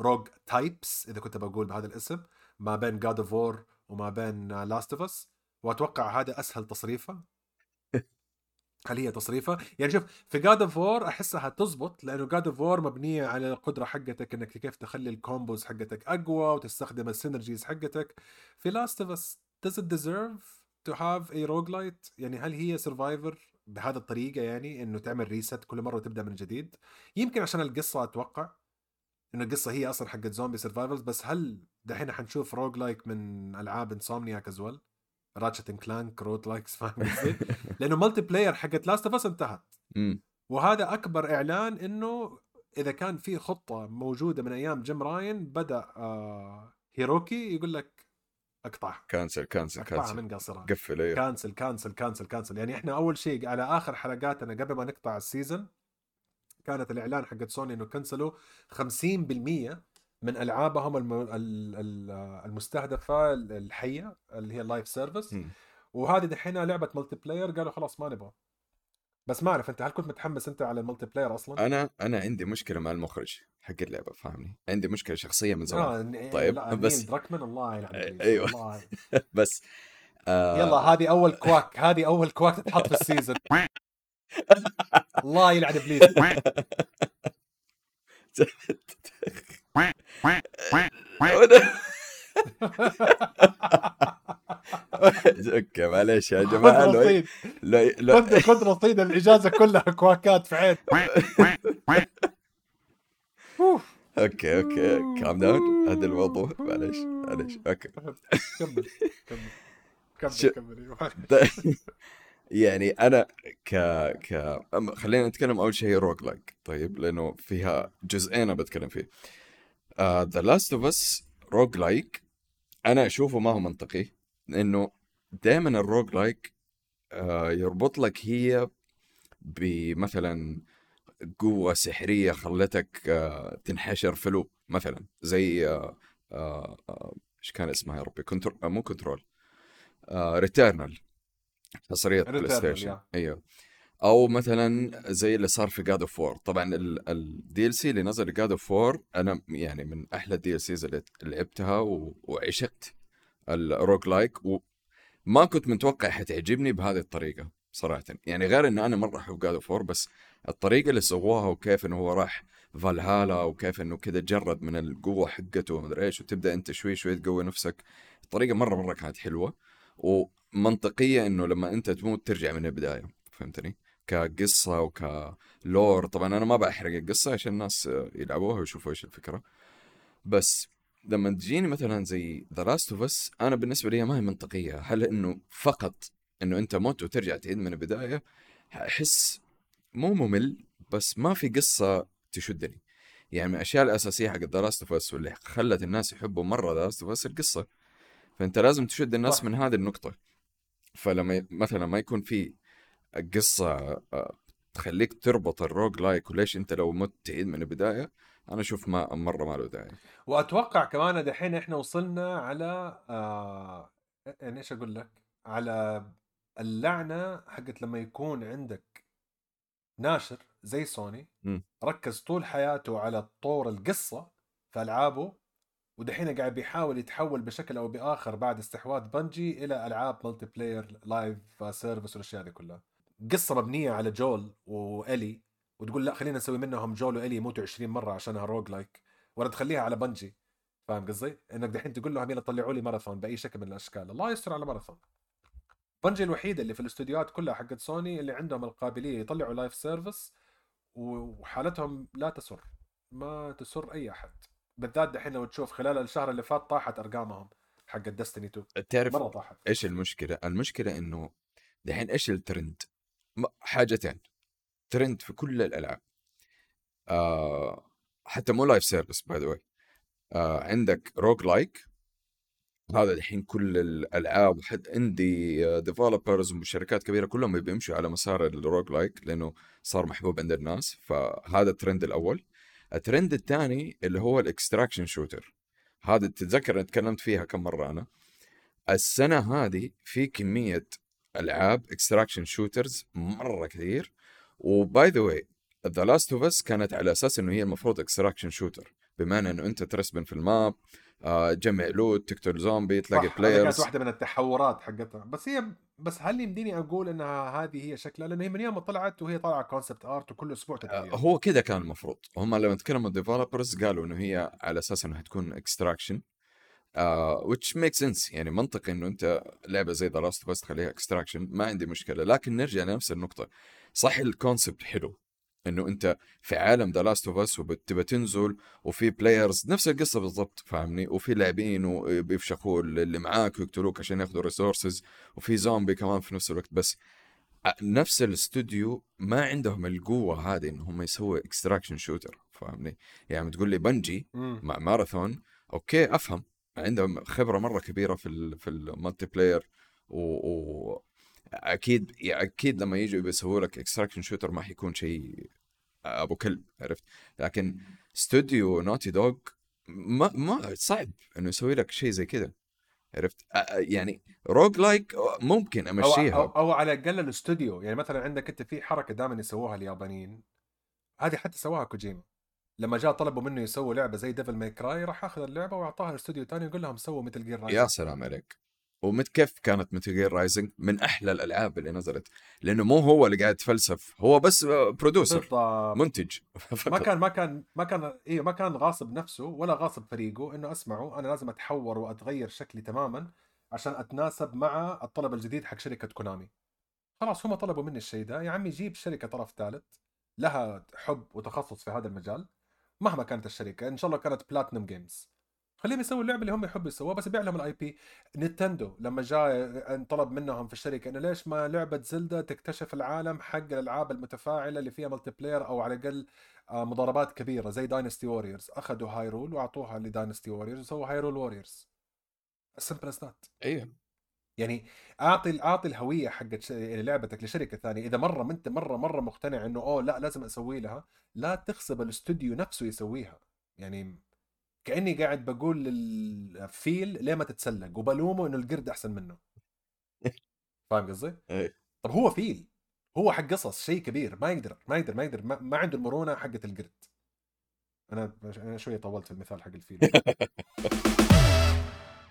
rogue types إذا كنت بقول بهذا الاسم ما بين God of War وما بين Last of Us وأتوقع هذا أسهل تصريفة. [LAUGHS] هل هي تصريفة؟ يعني شوف في God of War أحسها تزبط لأنه God of War مبنية على القدرة حقتك إنك كيف تخلي ال combos حقتك أقوى وتستخدم ال synergies حقتك. في Last of Us does it deserve to have a roguelite يعني هل هي survivor بهذا الطريقة يعني إنه تعمل reset كل مرة وتبدأ من جديد يمكن عشان القصة أتوقع إنه القصة هي أصلا حقت zombie survivors بس هل دحين حنشوف roguelike من ألعاب Insomniac as well Ratchet and Clank roguelikes فاهم؟ [LAUGHS] لأنه multiplayer حقت Last of Us انتهت. وهذا أكبر إعلان إنه إذا كان في خطة موجودة من أيام جيم راين بدأ آه هيروكي يقول لك اقطعها cancel cancel اقطعها cancel. من قصرها. قفل إيه. cancel cancel cancel cancel. يعني إحنا أول شيء على آخر حلقاتنا قبل ما نقطع ال season كانت الإعلان حقت سوني إنه كنسلوا 50% من ألعابهم الم... ال- ال- المستهدفة الحية اللي هي ال live service. وهذه دحين لعبة multiplayer قالوا خلاص ما نبغى. بس ما أعرف أنت هل كنت متحمس أنت على ال multiplayer أصلا؟ أنا أنا عندي مشكلة مع المخرج. حق اللعبة فاهمني؟ عندي مشكلة شخصية من زمان. آه طيب، لا بس- Druckmann الله يلعن أيوة. الله [LAUGHS] بس آه. يلا هذه أول quack هذه أول quack تتحط في ال season الله يلعن إبليس. [LAUGHS] okay معليش يا جماعة لو رصيد. لو, خذ رصيد الإجازة كلها كواكات في عين. [LAUGHS] okay okay calm down هذا الموضوع. معليش معليش. okay. كمل كمل. كمل كمل. [LAUGHS] يعني أنا ك ك خلينا نتكلم أول شيء roguelike طيب لأنه فيها جزئين أنا بتكلم فيه. The Last of Us roguelike أنا أشوفه ما هو منطقي. لأنه دائما ال roguelike يربط لك هي بمثلا قوة سحرية خلتك آه، تنحشر في loop مثلا زي آه، آه، إيش كان اسمها يا ربي؟ Control مو Control Returnal حصرية PlayStation. أيوه. أو مثلا زي اللي صار في God of War 4 طبعا ال DLC اللي نزل God of War 4 أنا يعني من أحلى ال DLCs اللي لعبتها وعشقت ال roguelike وما كنت متوقع حتعجبني بهذه الطريقة. صراحة. يعني غير ان أنا مرة أحب God of War 4 بس الطريقة اللي سووها وكيف إنه هو راح فالهالا وكيف إنه كذا جرد من القوة حقته ومدري إيش وتبدأ أنت شوي شوي تقوي نفسك. الطريقة مرة مرة كانت حلوة ومنطقية إنه لما أنت تموت ترجع من البداية. فهمتني؟ كقصة وك lore طبعا أنا ما بحرق القصة عشان الناس يلعبوها ويشوفوا إيش الفكرة. بس لما تجيني مثلا زي The Last of Us أنا بالنسبة لي ما هي منطقية. هل إنه فقط إنه أنت مت وترجع تعيد من البداية احس مو ممل بس ما في قصة تشدني. يعني من الأشياء الأساسية حق The Last of Us واللي خلت الناس يحبوا مرة The Last of Us القصة. فأنت لازم تشد الناس صح. من هذه النقطة. فلما مثلا ما يكون في قصة آه، تخليك تربط ال roguelike وليش أنت لو مت تعيد من البداية أنا أشوف ما مرة ما له داعي. وأتوقع كمان دحين إحنا وصلنا على آه يعني إيش أقول لك؟ على اللعنة حقت لما يكون عندك ناشر زي سوني مم. ركز طول حياته على طور القصة في ألعابه ودحين قاعد بيحاول يتحول بشكل أو بآخر بعد استحواذ Bungie إلى ألعاب multiplayer live service والأشياء دي كلها قصة مبنية على Joel و Ellie وتقول لا خلينا نسوي منهم Joel و Ellie يموتوا 20 مرة عشانها roguelike ولا تخليها على Bungie فاهم قصدي؟ إنك دحين تقول لهم يلا طلعوا لي ماراثون بأي شكل من الأشكال الله يستر على Marathon Bungie الوحيده اللي في الاستوديوهات كلها حقت سوني اللي عندهم القابلية يطلعوا live service وحالتهم لا تسر ما تسر أي أحد. بالذات دحين لو تشوف خلال الشهر اللي فات طاحت أرقامهم حق Destiny 2 تعرف مرة طاحت. إيش المشكلة؟ المشكلة إنه دحين إيش الترند؟ حاجتين. ترند في كل الألعاب. آه حتى مو live service by the way عندك roguelike هذا الحين كل الألعاب وحد عندي developers وشركات كبيرة كلهم بيمشوا على مسار ال roguelike لأنه صار محبوب عند الناس فهذا الترند الأول. الترند الثاني اللي هو ال extraction shooter هذا تتذكر أنا تكلمت فيها كم مرة أنا؟ السنة هذه في كمية ألعاب extraction shooters مرة كثير. و by the way The Last of Us كانت على أساس إنه هي المفروض extraction shooter بمعنى إنه أنت ت respawn في ال map آه، جمع loot تقتل زومبي تلاقي players كانت واحدة من التحورات حقتها. بس هي بس هل يمديني أقول إنها هذه هي شكلها؟ لأنه هي من يوم ما طلعت وهي طالعة concept art وكل أسبوع تتغير آه هو كذا كان المفروض. هم لما تكلموا ال developers قالوا إنه هي على أساس إنها تكون extraction which makes sense. يعني منطقي إنه أنت لعبة زي The Last بس تخليها extraction ما عندي مشكلة. لكن نرجع لنفس النقطة. صح ال concept حلو. إنه أنت في عالم The Last of Us وبتبى تنزل وفي players نفس القصة بالضبط فاهمني؟ وفي لاعبين وبيفشخوا اللي معاك ويقتلوك عشان ياخذوا resources وفي زومبي كمان في نفس الوقت. بس نفس الاستوديو ما عندهم القوة هذه انهم يسووا extraction shooter فاهمني؟ يعني تقول لي Bungie مع ماراثون okay أفهم. عندهم خبرة مرة كبيرة في في ال multiplayer و, و أكيد أكيد لما يجوا يسووا لك extraction shooter ما حيكون شيء أبو كلب عرفت؟ لكن استوديو Naughty Dog ما ما صعب إنه يسوي لك شيء زي كذا عرفت؟ يعني roguelike ممكن امشيها أو, أو, أو على الأقل الاستوديو يعني مثلا عندك أنت في حركة دائما يسووها اليابانيين هذه حتى سواها كوجيما لما جاء طلبوا منه يسووا لعبة زي Devil May Cry راح أخذ اللعبة وأعطاها لاستوديو ثاني يقول لهم سووا Metal Gear يا سلام عليك. ومت كيف كانت Metal Gear Rising من أحلى الألعاب اللي نزلت لأنه مو هو اللي قاعد يتفلسف هو بس producer بالضبط. منتج. [LAUGHS] ما كان ما كان ما كان إيه ما كان غاصب نفسه ولا غاصب فريقه إنه اسمعوا أنا لازم أتحور وأتغير شكلي تماما عشان أتناسب مع الطلب الجديد حق شركة كونامي خلاص هم طلبوا مني الشيء ده يا عمي جيب شركة طرف ثالث لها حب وتخصص في هذا المجال مهما كانت الشركة إن شاء الله كانت Platinum Games خليهم يسووا اللعبة اللي هم يحبوا يسووها بس يبيع لهم ال IP نينتندو لما جاء انطلب منهم في الشركة إنه ليش ما لعبة Zelda تكتشف العالم حق الألعاب المتفاعلة اللي فيها multiplayer أو على الأقل آه، مضاربات كبيرة زي Dynasty Warriors أخذوا Hyrule وأعطوها ل Dynasty Warriors وسووا Hyrule Warriors simple as that أيوه يعني أعطي أعطي الهوية حقت يعني لعبتك لشركة ثانية. إذا مرة أنت مرة مرة مقتنع إنه أوه لا لازم أسوي لها لا تغصب الاستوديو نفسه يسويها. يعني كأني قاعد بقول للفيل ليه ما تتسلق؟ وبلومه إنه القرد أحسن منه. فاهم قصدي؟ إيه. طب هو فيل. هو حق قصص شيء كبير. ما يقدر ما يقدر ما يقدر ما, ما عنده المرونة حقت القرد. أنا أنا شوية طولت في المثال حق الفيل. [LAUGHS]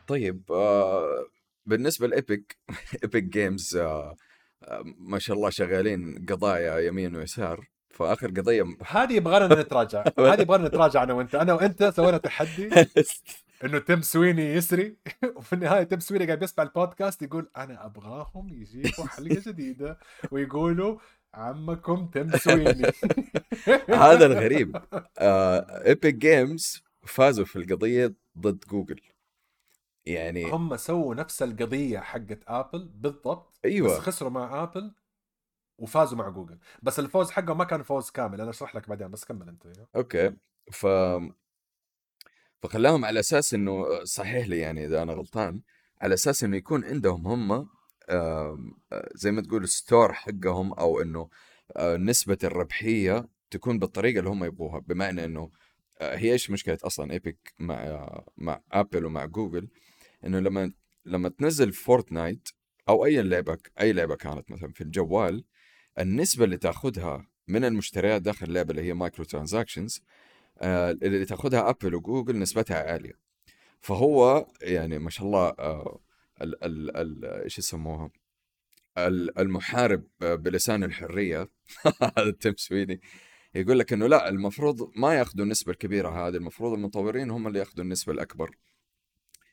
طيب آه بالنسبة ل Epic [LAUGHS] Epic Games آه آه ما شاء الله شغالين قضايا يمين ويسار. فاخر قضية. هذه يبغانا نتراجع. [LAUGHS] هذه يبغانا نتراجع أنا وأنت. أنا وأنت سوينا تحدي [LAUGHS] إنه تم سويني يسري. [LAUGHS] وفي النهاية تم سويني قاعد بيسمع البودكاست يقول أنا أبغاهم يجيبوا حلقة جديدة ويقولوا عمكم تم سويني. هذا الغريب. Epic Games فازوا في القضية ضد جوجل. يعني هم سووا نفس القضية حقت ابل بالضبط أيوه. بس خسروا مع ابل وفازوا مع جوجل. بس الفوز حقهم ما كان فوز كامل أنا أشرح لك بعدين بس كمل أنت okay. ف فخلاهم على أساس إنه صحيح لي يعني إذا أنا غلطان على أساس إنه يكون عندهم هم زي ما تقول store حقهم أو إنه نسبة الربحية تكون بالطريقة اللي هم يبغوها. بمعنى إنه هي إيش مشكلة أصلا Epic مع مع ابل ومع جوجل؟ إنه لما لما تنزل Fortnite أو أي لعبة أي لعبة كانت مثلا في الجوال النسبة اللي تاخذها من المشتريات داخل اللعبة اللي هي microtransactions آه اللي تاخذها ابل وجوجل نسبتها عالية. فهو يعني ما شاء الله آه ال ال ال إيش يسموها؟ المحارب بلسان الحرية. [LAUGHS] هذا تيم سويني يقول لك إنه لا المفروض ما ياخذوا النسبة الكبيرة هذه المفروض المطورين هم اللي ياخذوا النسبة الأكبر.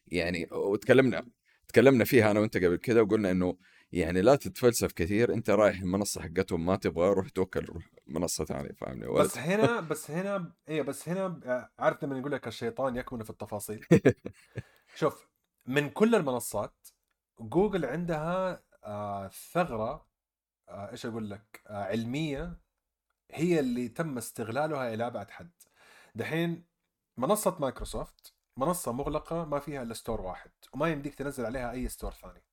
يعني وتكلمنا تكلمنا فيها أنا وأنت قبل كذا وقلنا إنه يعني لا تتفلسف كثير أنت رايح المنصة حقتهم ما تبغى روح توكل روح منصة ثانية فاهمني؟ بس هنا بس هنا إيه بس هنا عارف لما يقول لك الشيطان يكمن في التفاصيل. [LAUGHS] شوف من كل المنصات جوجل عندها آه ثغرة آه إيش أقول لك؟ آه علمية هي اللي تم استغلالها إلى أبعد حد. دحين منصة مايكروسوفت منصة مغلقة ما فيها إلا store واحد وما يمديك تنزل عليها أي store ثاني.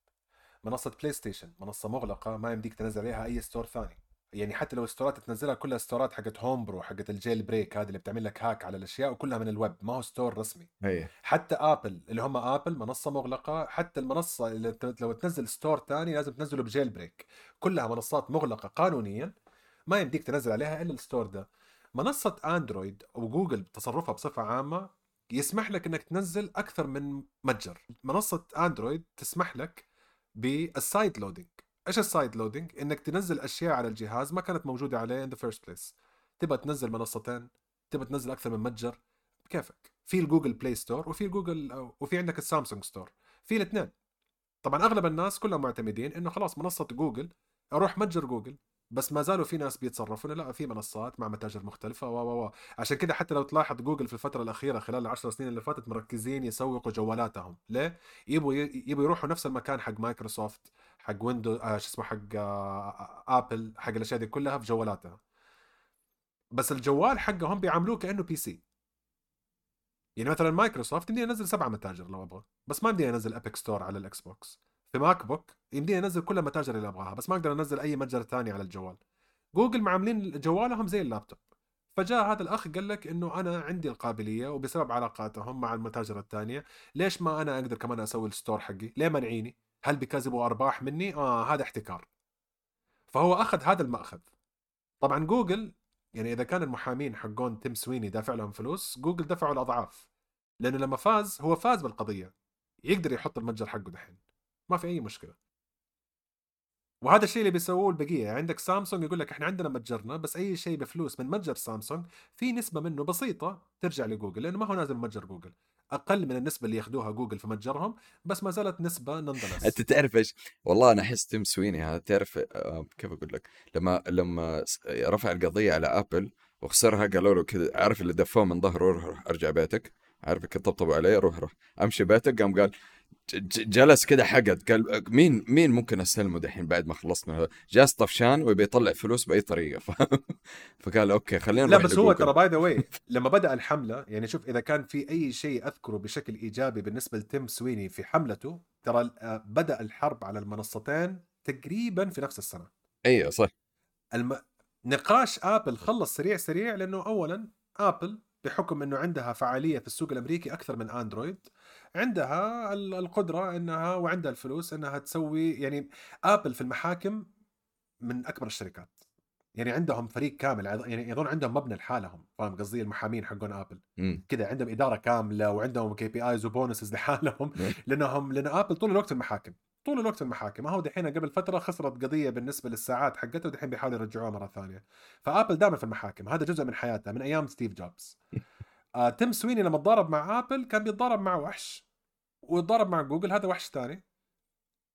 منصة بلاي ستيشن منصة مغلقة ما يمديك تنزل عليها أي store ثاني. يعني حتى لو الستورات تنزلها كلها ستورات حقت homebrew حقت ال jailbreak هذه اللي بتعمل لك hack على الأشياء وكلها من الويب ما هو store رسمي. هي حتى ابل اللي هم ابل منصة مغلقة حتى المنصة اللي لو تنزل store ثاني لازم تنزله بجيلبريك كلها منصات مغلقة قانونيا ما يمديك تنزل عليها إلا ال store ده. منصة اندرويد وجوجل تصرفها بصفة عامة يسمح لك إنك تنزل أكثر من متجر. منصة اندرويد تسمح لك بال side loading إيش ال side loading إنك تنزل أشياء على الجهاز ما كانت موجودة عليه in the first place تبغى تنزل منصتين تبغى تنزل أكثر من متجر. بكيفك. في الجوجل بلاي store وفي الجوجل وفي عندك السامسونج store في الاثنين. طبعا أغلب الناس كلهم معتمدين إنه خلاص منصة جوجل أروح متجر جوجل بس ما زالوا في ناس بيتصرفوا لا في منصات مع متاجر مختلفة و و و. عشان كده حتى لو تلاحظ جوجل في الفترة الأخيرة خلال العشر سنين اللي فاتت مركزين يسوقوا جوالاتهم. ليه؟ يبوا يبوا يروحوا نفس المكان حق مايكروسوفت حق ويندوز آه شو اسمه حق آه آبل حق الأشياء دي كلها في جوالاتها بس الجوال حقهم بيعاملوه كأنه PC. يعني مثلا مايكروسوفت يمديني أنزل سبعة متاجر لو أبغى بس ما يمديني أنزل ايبك store على الإكس بوكس. في ماك بوك يمديني أنزل كل المتاجر اللي أبغاها بس ما أقدر أنزل أي متجر ثاني على الجوال. جوجل معاملين جوالهم زي اللابتوب. فجاء هذا الأخ قال لك إنه أنا عندي القابلية وبسبب علاقاتهم مع المتاجر الثانية ليش ما أنا أقدر كمان أسوي ال store حقي؟ ليه منعيني؟ هل because يبغوا أرباح مني؟ آه هذا احتكار. فهو أخذ هذا المأخذ. طبعا جوجل يعني إذا كان المحامين حقون تيم سويني دافع لهم فلوس جوجل دفعوا الأضعاف. لأنه لما فاز هو فاز بالقضية. يقدر يحط المتجر حقه دحين. ما في أي مشكلة. وهذا الشيء اللي بيسووه البقية يعني عندك سامسونج يقول لك إحنا عندنا متجرنا بس أي شيء بفلوس من متجر سامسونج في نسبة منه بسيطة ترجع لجوجل لأنه ما هو نازل متجر جوجل. أقل من النسبة اللي ياخذوها جوجل في متجرهم بس ما زالت نسبة [LAUGHS] أنت نندلس تعرف إيش؟ والله أنا أحس تيم سويني هذا تعرف آه، كيف أقول لك؟ لما لما رفع القضية على ابل وخسرها قالوا له كذا عارف اللي دفوه من ظهره روح أرجع بيتك. عارف كذا طبطبوا عليه روح روح. أمشي بيتك قام قال جلس كذا حقد قال مين مين ممكن أستلمه دحين بعد ما هذا جالس طفشان ويبي يطلع فلوس بأي طريقة. ف... فقال okay خلينا لا بس هو. ترى باي ذا واي لما بدأ الحملة يعني شوف إذا كان في أي شيء أذكره بشكل إيجابي بالنسبة لتيم سويني في حملته ترى آه، بدأ الحرب على المنصتين تقريبا في نفس السنة. أيوه صح. الم... نقاش آبل خلص سريع سريع لأنه اولا آبل بحكم إنه عندها فعالية في السوق الأمريكي أكثر من اندرويد عندها ال- القدرة إنها وعندها الفلوس إنها تسوي يعني آبل في المحاكم من أكبر الشركات. يعني عندهم فريق كامل يعني يظن عندهم مبنى لحالهم. فاهم قصدي؟ المحامين حقون آبل. كذا عندهم إدارة كاملة وعندهم KPIs و bonuses لحالهم. لأنهم لأن آبل طول الوقت في المحاكم. طول الوقت في المحاكم. ما هو دحين قبل فترة خسرت قضية بالنسبة للساعات حقتها ودحين بيحاولوا يرجعوها مرة ثانية. فآبل دائما في المحاكم. هذا جزء من حياتها من أيام ستيف جوبز. آه تيم سويني لما تضارب مع آبل كان بيتضارب مع وحش. ويتضارب مع جوجل هذا وحش ثاني.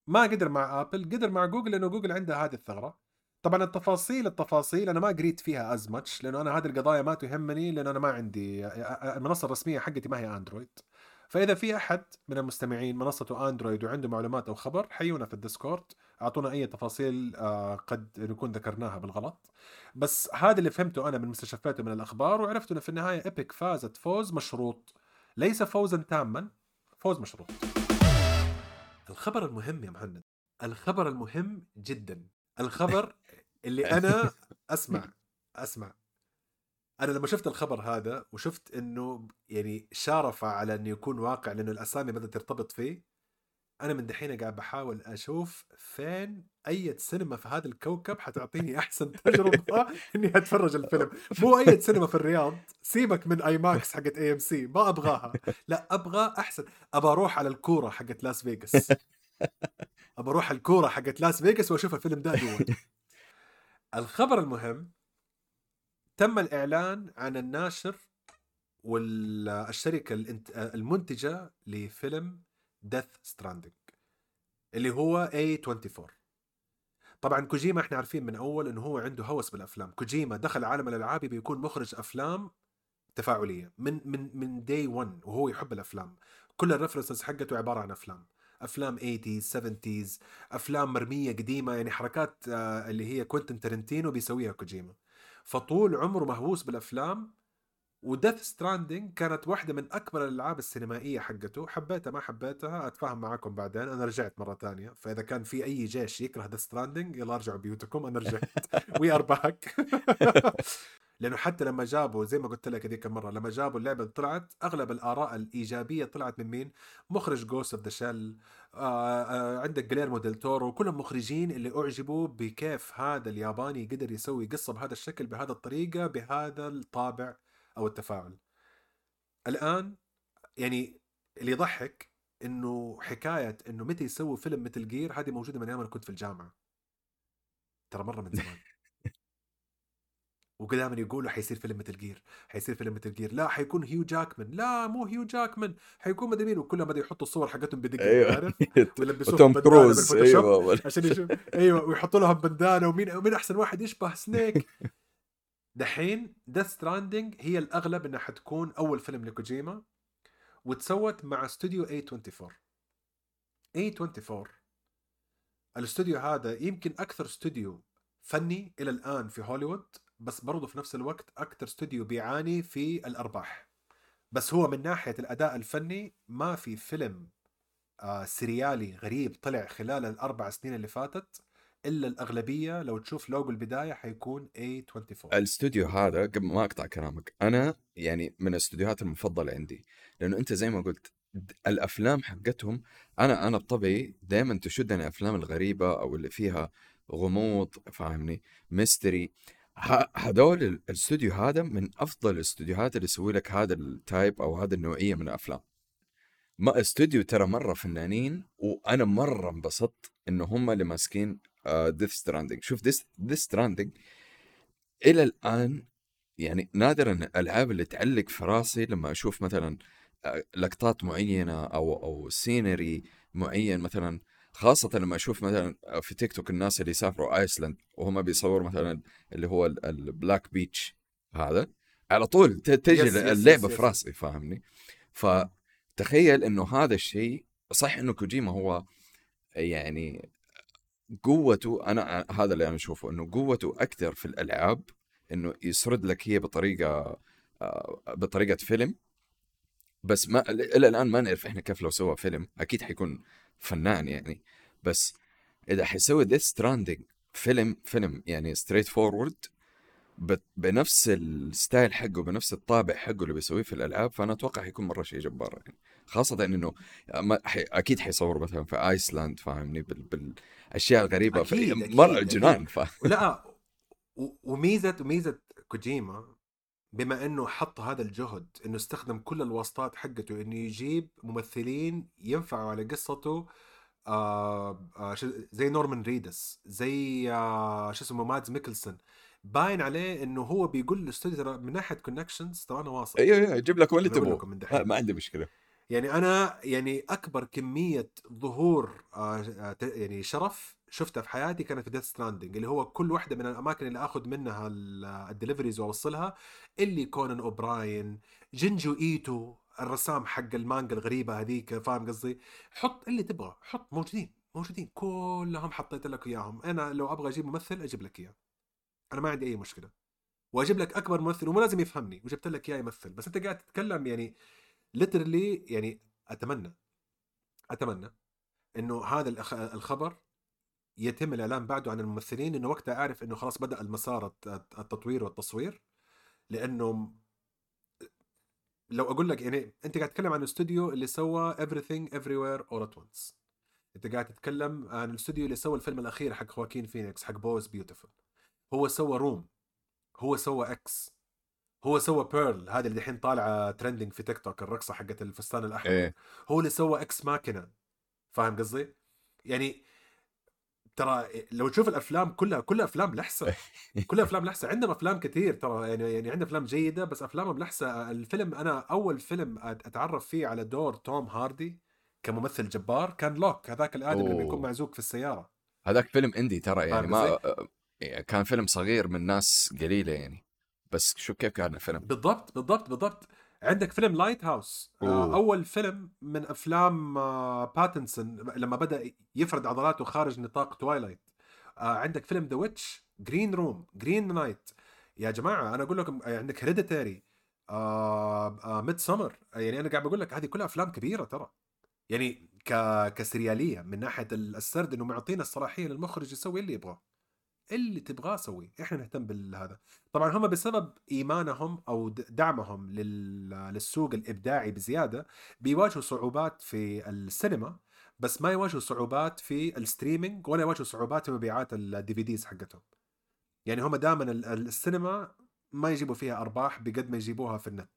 ما قدر مع آبل قدر مع جوجل لأنه جوجل عندها هذه الثغرة. طبعا التفاصيل التفاصيل أنا ما قريت فيها as much لأنه أنا هذه القضايا ما تهمني لأنه أنا ما عندي المنصة الرسمية حقتي ما هي اندرويد فإذا في أحد من المستمعين منصته اندرويد وعنده معلومات أو خبر حيونا في الديسكورد أعطونا أي تفاصيل آه، قد نكون ذكرناها بالغلط. بس هذا اللي فهمته أنا من مستشفياته من الأخبار وعرفت إنه في النهاية ايبك فازت فوز مشروط. ليس فوزا تاما فوز مشروط الخبر المهم يا مهند الخبر المهم جدا. الخبر [LAUGHS] اللي أنا أسمع أسمع. أنا لما شفت الخبر هذا وشفت إنه يعني شارف على إنه يكون واقع لأنه الأسامي بدات ترتبط فيه أنا من دحين قاعد بحاول أشوف فين أي سينما في هذا الكوكب حتعطيني أحسن [LAUGHS] تجربة [LAUGHS] إني أتفرج الفيلم. مو أي سينما في الرياض سيبك من اي ماكس حقت اي ام سي ما أبغاها. لا أبغى أحسن. أبى أروح على الكورة حقت لاس فيغاس أبى أروح الكورة حقت لاس فيغاس وأشوف الفيلم ده جوا الخبر المهم تم الإعلان عن الناشر والشركة المنتجة لفيلم ديث ستراندنج اللي هو A24 طبعا كوجيما إحنا عارفين من أول إنه هو عنده هوس بالأفلام. كوجيما دخل عالم الألعاب بيكون مخرج أفلام تفاعلية من من من day 1 وهو يحب الأفلام. كل ال references حقته عبارة عن أفلام. أفلام 80s 70s أفلام مرمية قديمة يعني حركات آه، اللي هي كوينتن ترنتينو بيسويها كوجيما. فطول عمره مهووس بالأفلام وديث ستراندنج كانت واحدة من أكبر الألعاب السينمائية حقته. حبيتها ما حبيتها أتفاهم معاكم بعدين. أنا رجعت مرة ثانية. فإذا كان في أي جيش يكره ديث ستراندنج يلا أرجعوا بيوتكم. أنا رجعت. we are back لأنه حتى لما جابوا زي ما قلت لك هذيك المرة لما جابوا اللعبة اللي طلعت أغلب الآراء الإيجابية طلعت من مين؟ مخرج Ghost of the Shell عندك جليرمو ديل تورو كلهم مخرجين اللي أعجبوا بكيف هذا الياباني قدر يسوي قصة بهذا الشكل بهذا الطريقة بهذا الطابع. أو التفاعل. الآن يعني اللي يضحك إنه حكاية إنه متى يسووا فيلم ميتل جير هذه موجودة من أيام أنا كنت في الجامعة. ترى مرة من زمان. ودائما يقولوا حيصير فيلم ميتل جير حيصير فيلم ميتل جير لا حيكون هيو جاكمان لا مو هيو جاكمان حيكون مدري مين. وكلهم بدأوا يحطوا الصور حقتهم بدقة أيوه. عارف؟ [LAUGHS] ويلبسوهم توم كروز. أيوه عشان يشوف. أيوه ويحطوا لهم بندانة. ومين ومين أحسن واحد يشبه [LAUGHS] سنيك دحين Death Stranding هي الأغلب إنها حتكون أول فيلم لكوجيما وتسوت مع استوديو A24 A24 الاستوديو هذا يمكن أكثر استوديو فني إلى الآن في هوليوود بس برضه في نفس الوقت أكثر استوديو بيعاني في الأرباح. بس هو من ناحية الأداء الفني ما في فيلم آه سريالي غريب طلع خلال الأربع سنين اللي فاتت. إلا الأغلبية لو تشوف لوجو البداية حيكون A24 الاستوديو هذا قبل ما أقطع كلامك أنا يعني من الاستوديوهات المفضلة عندي لأنه أنت زي ما قلت الأفلام حقتهم أنا أنا بطبعي دائما تشدني الافلام الغريبة أو اللي فيها غموض فاهمني؟ mystery. هذول الاستوديو هذا من أفضل الاستوديوهات اللي يسوي لك هذا ال type أو هذا النوعية من الأفلام. ما استوديو ترى مرة فنانين وأنا مرة انبسطت إنه هم اللي ماسكين Death Stranding شوف Death Stranding إلى الآن يعني نادرا الألعاب اللي تعلق في راسي لما أشوف مثلا آه، لقطات معينة أو أو scenery معين مثلا. خاصة لما أشوف مثلا في تيك توك الناس اللي يسافروا ايسلند وهم بيصوروا مثلا اللي هو ال black beach هذا على طول تجي اللعبة في راسي فاهمني؟ فتخيل إنه هذا الشيء صح إنه كوجيما هو يعني قوته أنا هذا اللي أنا أشوفه إنه قوته أكثر في الألعاب إنه يسرد لك هي بطريقة آه، بطريقة فيلم. بس ما إلى الآن ما نعرف إحنا كيف لو سوى فيلم أكيد حيكون فنان يعني. بس إذا حيسوي Death Stranding فيلم فيلم يعني straightforward بنفس ال style حقه بنفس الطابع حقه اللي بيسويه في الألعاب فأنا أتوقع حيكون مرة شيء جبار يعني. خاصه إنه أكيد حيصور مثلا في آيسلاند فاهمني؟ بال... بالأشياء الغريبة أكيد مرة جنان ف... لا وميزة وميزه كوجيما بما إنه حط هذا الجهد إنه استخدم كل الواسطات حقته إنه يجيب ممثلين ينفعوا على قصته آه آه زي نورمان ريدس زي آه شو اسمه مادز ميكلسون. باين عليه إنه هو بيقول للاستوديو ترى من ناحية connections ترى أنا واصل أيوه أيوه يجيب لك اللي تبغاه ما عندي مشكلة. يعني أنا يعني أكبر كمية ظهور آه يعني شرف شفتها في حياتي كانت في Death Stranding اللي هو كل واحدة من الأماكن اللي آخذ منها ال deliveries وأوصلها اللي كونان أوبراين جينجو إيتو الرسام حق المانجا الغريبة هذيك فاهم قصدي؟ حط اللي تبغى حط موجودين موجودين كلهم حطيت لك إياهم. أنا لو أبغى أجيب ممثل أجيب لك إياه. أنا ما عندي أي مشكلة. وأجيب لك أكبر ممثل ومو لازم يفهمني وجبت لك إياه يمثل. بس أنت قاعد تتكلم يعني literally يعني أتمنى أتمنى إنه هذا الخبر يتم الإعلان بعده عن الممثلين إنه وقتها أعرف إنه خلاص بدأ المسار التطوير والتصوير لأنه لو أقول لك يعني أنت قاعد تتكلم عن الاستوديو اللي سوى everything everywhere all at once. أنت قاعد تتكلم عن الاستوديو اللي سوى الفيلم الأخير حق خواكين فينيكس حق Beau's beautiful هو سوى Room هو سوى X هو سوى Pearl هذه اللي الحين طالعة trending في تيك توك الرقصة حقت الفستان الأحمر. إيه. هو اللي سوى Ex Machina فاهم قصدي؟ يعني ترى لو تشوف الأفلام كلها كلها أفلام لحسة. [LAUGHS] كلها أفلام لحسة. عندهم أفلام كثير ترى يعني يعني عندنا أفلام جيدة بس أفلامهم لحسة. الفيلم أنا أول فيلم أتعرف فيه على دور توم هاردي كممثل جبار كان Locke. هذاك الادمي اللي بيكون معزوق في السيارة. هذاك فيلم indie ترى يعني ما يعني كان فيلم صغير من ناس قليلة يعني. بس شوف كيف كان الفيلم. بالضبط بالضبط بالضبط. عندك فيلم Lighthouse آه أول فيلم من أفلام آه باتنسون لما بدأ يفرد عضلاته خارج نطاق Twilight آه عندك فيلم The Witch Green Room Green Knight يا جماعة أنا أقول لكم عندك Hereditary آه آه Midsommar يعني أنا قاعد بقول لك هذه كلها أفلام كبيرة ترى. يعني ك... كسريالية من ناحية السرد إنه معطينا الصلاحية للمخرج يسوي اللي يبغاه. اللي تبغاه سوي إحنا نهتم بالهذا. طبعا هم بسبب إيمانهم أو دعمهم لل... للسوق الإبداعي بزيادة بيواجهوا صعوبات في السينما بس ما يواجهوا صعوبات في ال streaming ولا يواجهوا صعوبات في مبيعات ال DVDs حقتهم. يعني هم دائما السينما ما يجيبوا فيها أرباح بقد ما يجيبوها في النت.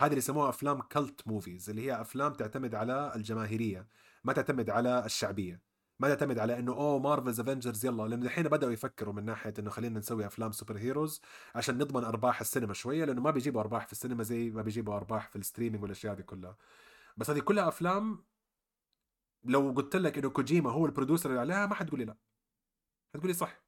هذه اللي يسموها أفلام cult movies اللي هي أفلام تعتمد على الجماهيرية ما تعتمد على الشعبية. ما تعتمد على إنه أوه Marvel's Avengers يلا لأنه الحين بدأوا يفكروا من ناحية إنه خلينا نسوي أفلام superheroes عشان نضمن أرباح السينما شوية لأنه ما بيجيبوا أرباح في السينما زي ما بيجيبوا أرباح في ال streaming والأشياء هذه كلها. بس هذه كلها أفلام لو قلت لك إنه كوجيما هو ال producer اللي عليها ما حتقولي لا. حتقولي صح.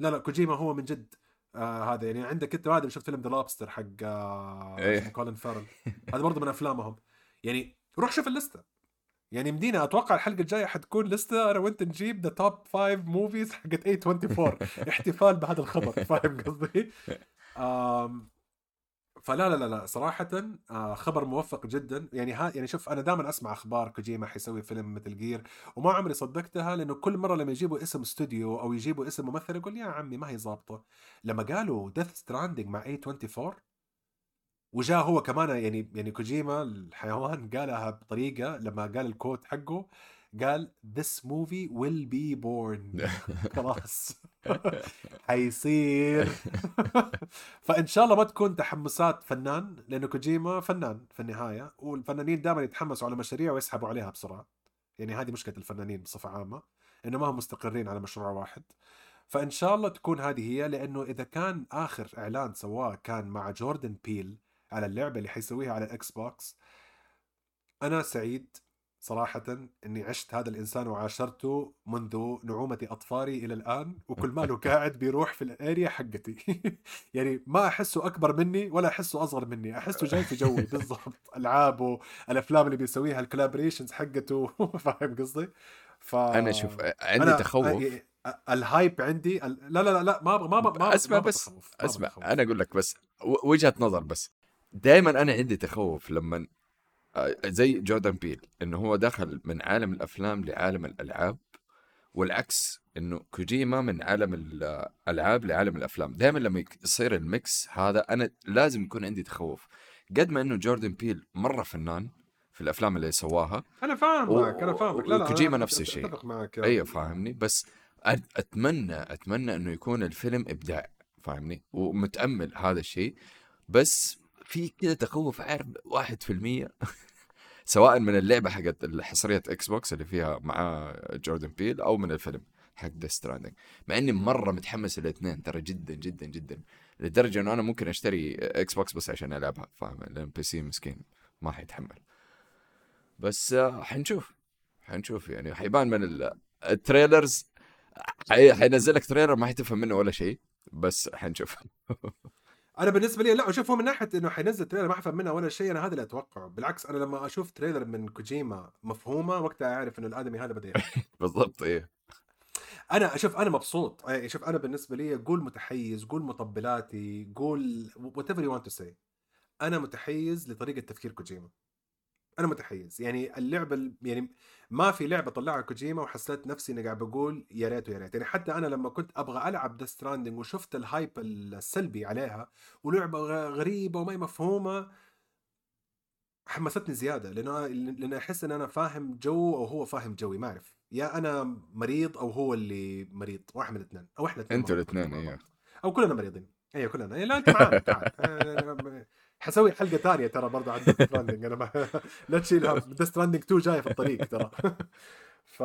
لا لا كوجيما هو من جد آه هذا يعني عندك أنت ما شفت فيلم The Lobster حق آه إيه. كولين فاريل هذا برضه من أفلامهم. يعني روح شوف ال list ه يعني مدينة أتوقع الحلقة الجاية حتكون list ه أنا وانت نجيب the top 5 movies حقت A24 [LAUGHS] احتفال بهذا الخبر فاهم قصدي؟ فلا لا لا لا صراحة آه، خبر موفق جدا. يعني ها يعني شوف أنا دائما أسمع أخبار كوجيما حيسوي فيلم ميتل جير وما عمري صدقتها لأنه كل مرة لما يجيبوا اسم استوديو أو يجيبوا اسم ممثل يقول يا عمي ما هي ظابطة. لما قالوا ديث ستراندنج مع A24 وجاء هو كمان يعني يعني كوجيما الحيوان قالها بطريقة لما قال ال quote حقه قال this movie will be born. [LAUGHS] خلاص. حيصير. فإن شاء الله ما تكون تحمسات فنان لأنه كوجيما فنان في النهاية والفنانين دائما يتحمسوا على مشاريع ويسحبوا عليها بسرعة. يعني هذه مشكلة الفنانين بصفة عامة إنه ما هم مستقرين على مشروع واحد. فإن شاء الله تكون هذه هي لأنه إذا كان آخر إعلان سواه كان مع جوردن بيل على اللعبة اللي حيسويها على الاكس بوكس أنا سعيد صراحة إني عشت هذا الإنسان وعاشرته منذ نعومة أظفاري إلى الآن وكل ماله [LAUGHS] قاعد بيروح في ال area حقتي. [LAUGHS] يعني ما أحسه أكبر مني ولا أحسه أصغر مني أحسه جاي في جوي [LAUGHS] بالضبط. ألعابه الأفلام اللي بيسويها ال collaborations حقته. فاهم قصدي؟ ف أنا شوف عندي تخوف. ال hype عندي لا لا لا لا ما ما ما أسمع بس أسمع أنا أقول لك بس وجهة نظر بس. دائما أنا عندي تخوف لما آه، زي جوردن بيل إنه هو دخل من عالم الأفلام لعالم الألعاب والعكس إنه كوجيما من عالم الالعاب لعالم الأفلام. دائما لما يصير ال mix هذا أنا لازم يكون عندي تخوف. قد ما إنه جوردن بيل مرة فنان في الأفلام اللي سواها أنا فاهمك و... أنا فاهمك. لا لا كوجيما نفس الشيء. اتفق معك أيوه فاهمني؟ بس أتمنى أتمنى إنه يكون الفيلم إبداع فاهمني؟ ومتأمل هذا الشيء. بس في كذا تخوف عارف 1% [LAUGHS] سواء من اللعبة حقت حصرية إكس بوكس اللي فيها مع جوردن بيل أو من الفيلم حق ديث ستراندنج مع إني مرة متحمس الاثنين ترى جدا جدا جدا. لدرجة إنه أنا ممكن أشتري إكس بوكس بس عشان ألعبها فاهم؟ لأن PC مسكين ما حيتحمل. بس آه، حنشوف حنشوف يعني. حيبان من ال trailers حينزل لك trailer ما حتفهم منه ولا شيء بس حنشوف. [LAUGHS] أنا بالنسبة لي لا شوف هو من ناحية إنه حينزل trailer ما حفهم منها ولا شيء أنا هذا اللي أتوقعه. بالعكس أنا لما أشوف trailer من كوجيما مفهومة وقتها أعرف إنه الآدمي هذا بدا [LAUGHS] بالضبط إيه. أنا أشوف أنا مبسوط. شوف أنا بالنسبة لي قول متحيز قول مطبلاتي قول whatever you want to say أنا متحيز لطريقة تفكير كوجيما. أنا متحيز. يعني اللعبة يعني ما في لعبة طلعها كوجيما وحسيت نفسي إني قاعد بقول يا ريت ويا ريت. يعني حتى أنا لما كنت أبغى ألعب ديث ستراندنج وشفت ال hype السلبي عليها ولعبة غريبة وما مفهومة حمستني زيادة. لأنه لأن أحس إن أنا فاهم جو أو هو فاهم جوي ما أعرف. يا أنا مريض أو هو اللي مريض. واحد من الاثنين. أو إحنا أنتوا الاثنين أيوه أو كلنا مريضين. أيوه كلنا. لا معانا تعال. [LAUGHS] حسوي حلقة ثانية ترى برضه عن ديث ستراندنج أنا ما... لا تشيلها. ديث ستراندنج 2 جاي في الطريق ترى. ف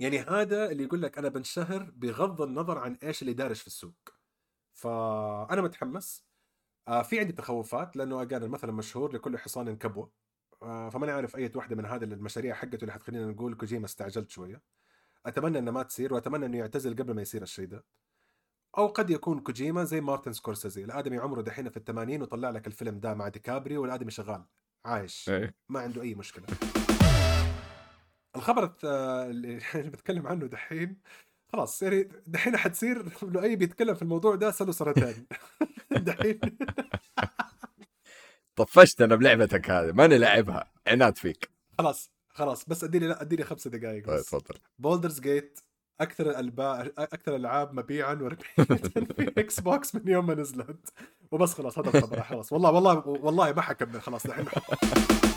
يعني هذا اللي يقول لك أنا بنشهر بغض النظر عن إيش اللي دارش في السوق. فأنا متحمس. آه في عندي تخوفات لأنه again المثل المشهور لكل حصان كبوة. آه فماني عارف أي واحدة من هذه المشاريع حقته اللي حتخلينا نقول كوجيما استعجلت شوية. أتمنى انه ما تصير وأتمنى إنه يعتزل قبل ما يصير الشيء ده. أو قد يكون كوجيما زي مارتن سكورسيزي. الآدمي عمره دحين في الثمانين وطلع لك الفيلم ده مع ديكابريو والآدمي شغال. عايش. أي. ما عنده أي مشكلة. الخبر [LAUGHS] اللي بتكلم عنه دحين خلاص يعني دحين حتصير لو AI بيتكلم في الموضوع ده له سنتين [LAUGHS] دحين. طفشت أنا بلعبتك هذه ماني لاعبها. عناد فيك. خلاص خلاص بس أديني لا أديني خمسة دقائق طيب بس. تفضل. بولدرز جيت أكثر الالعاب أكثر الالعاب مبيعا وربحية [LAUGHS] في إكس بوكس من يوم ما نزلت. وبس خلاص هذا الخبر خلاص. والله والله والله ما حكمل خلاص دحين. [LAUGHS]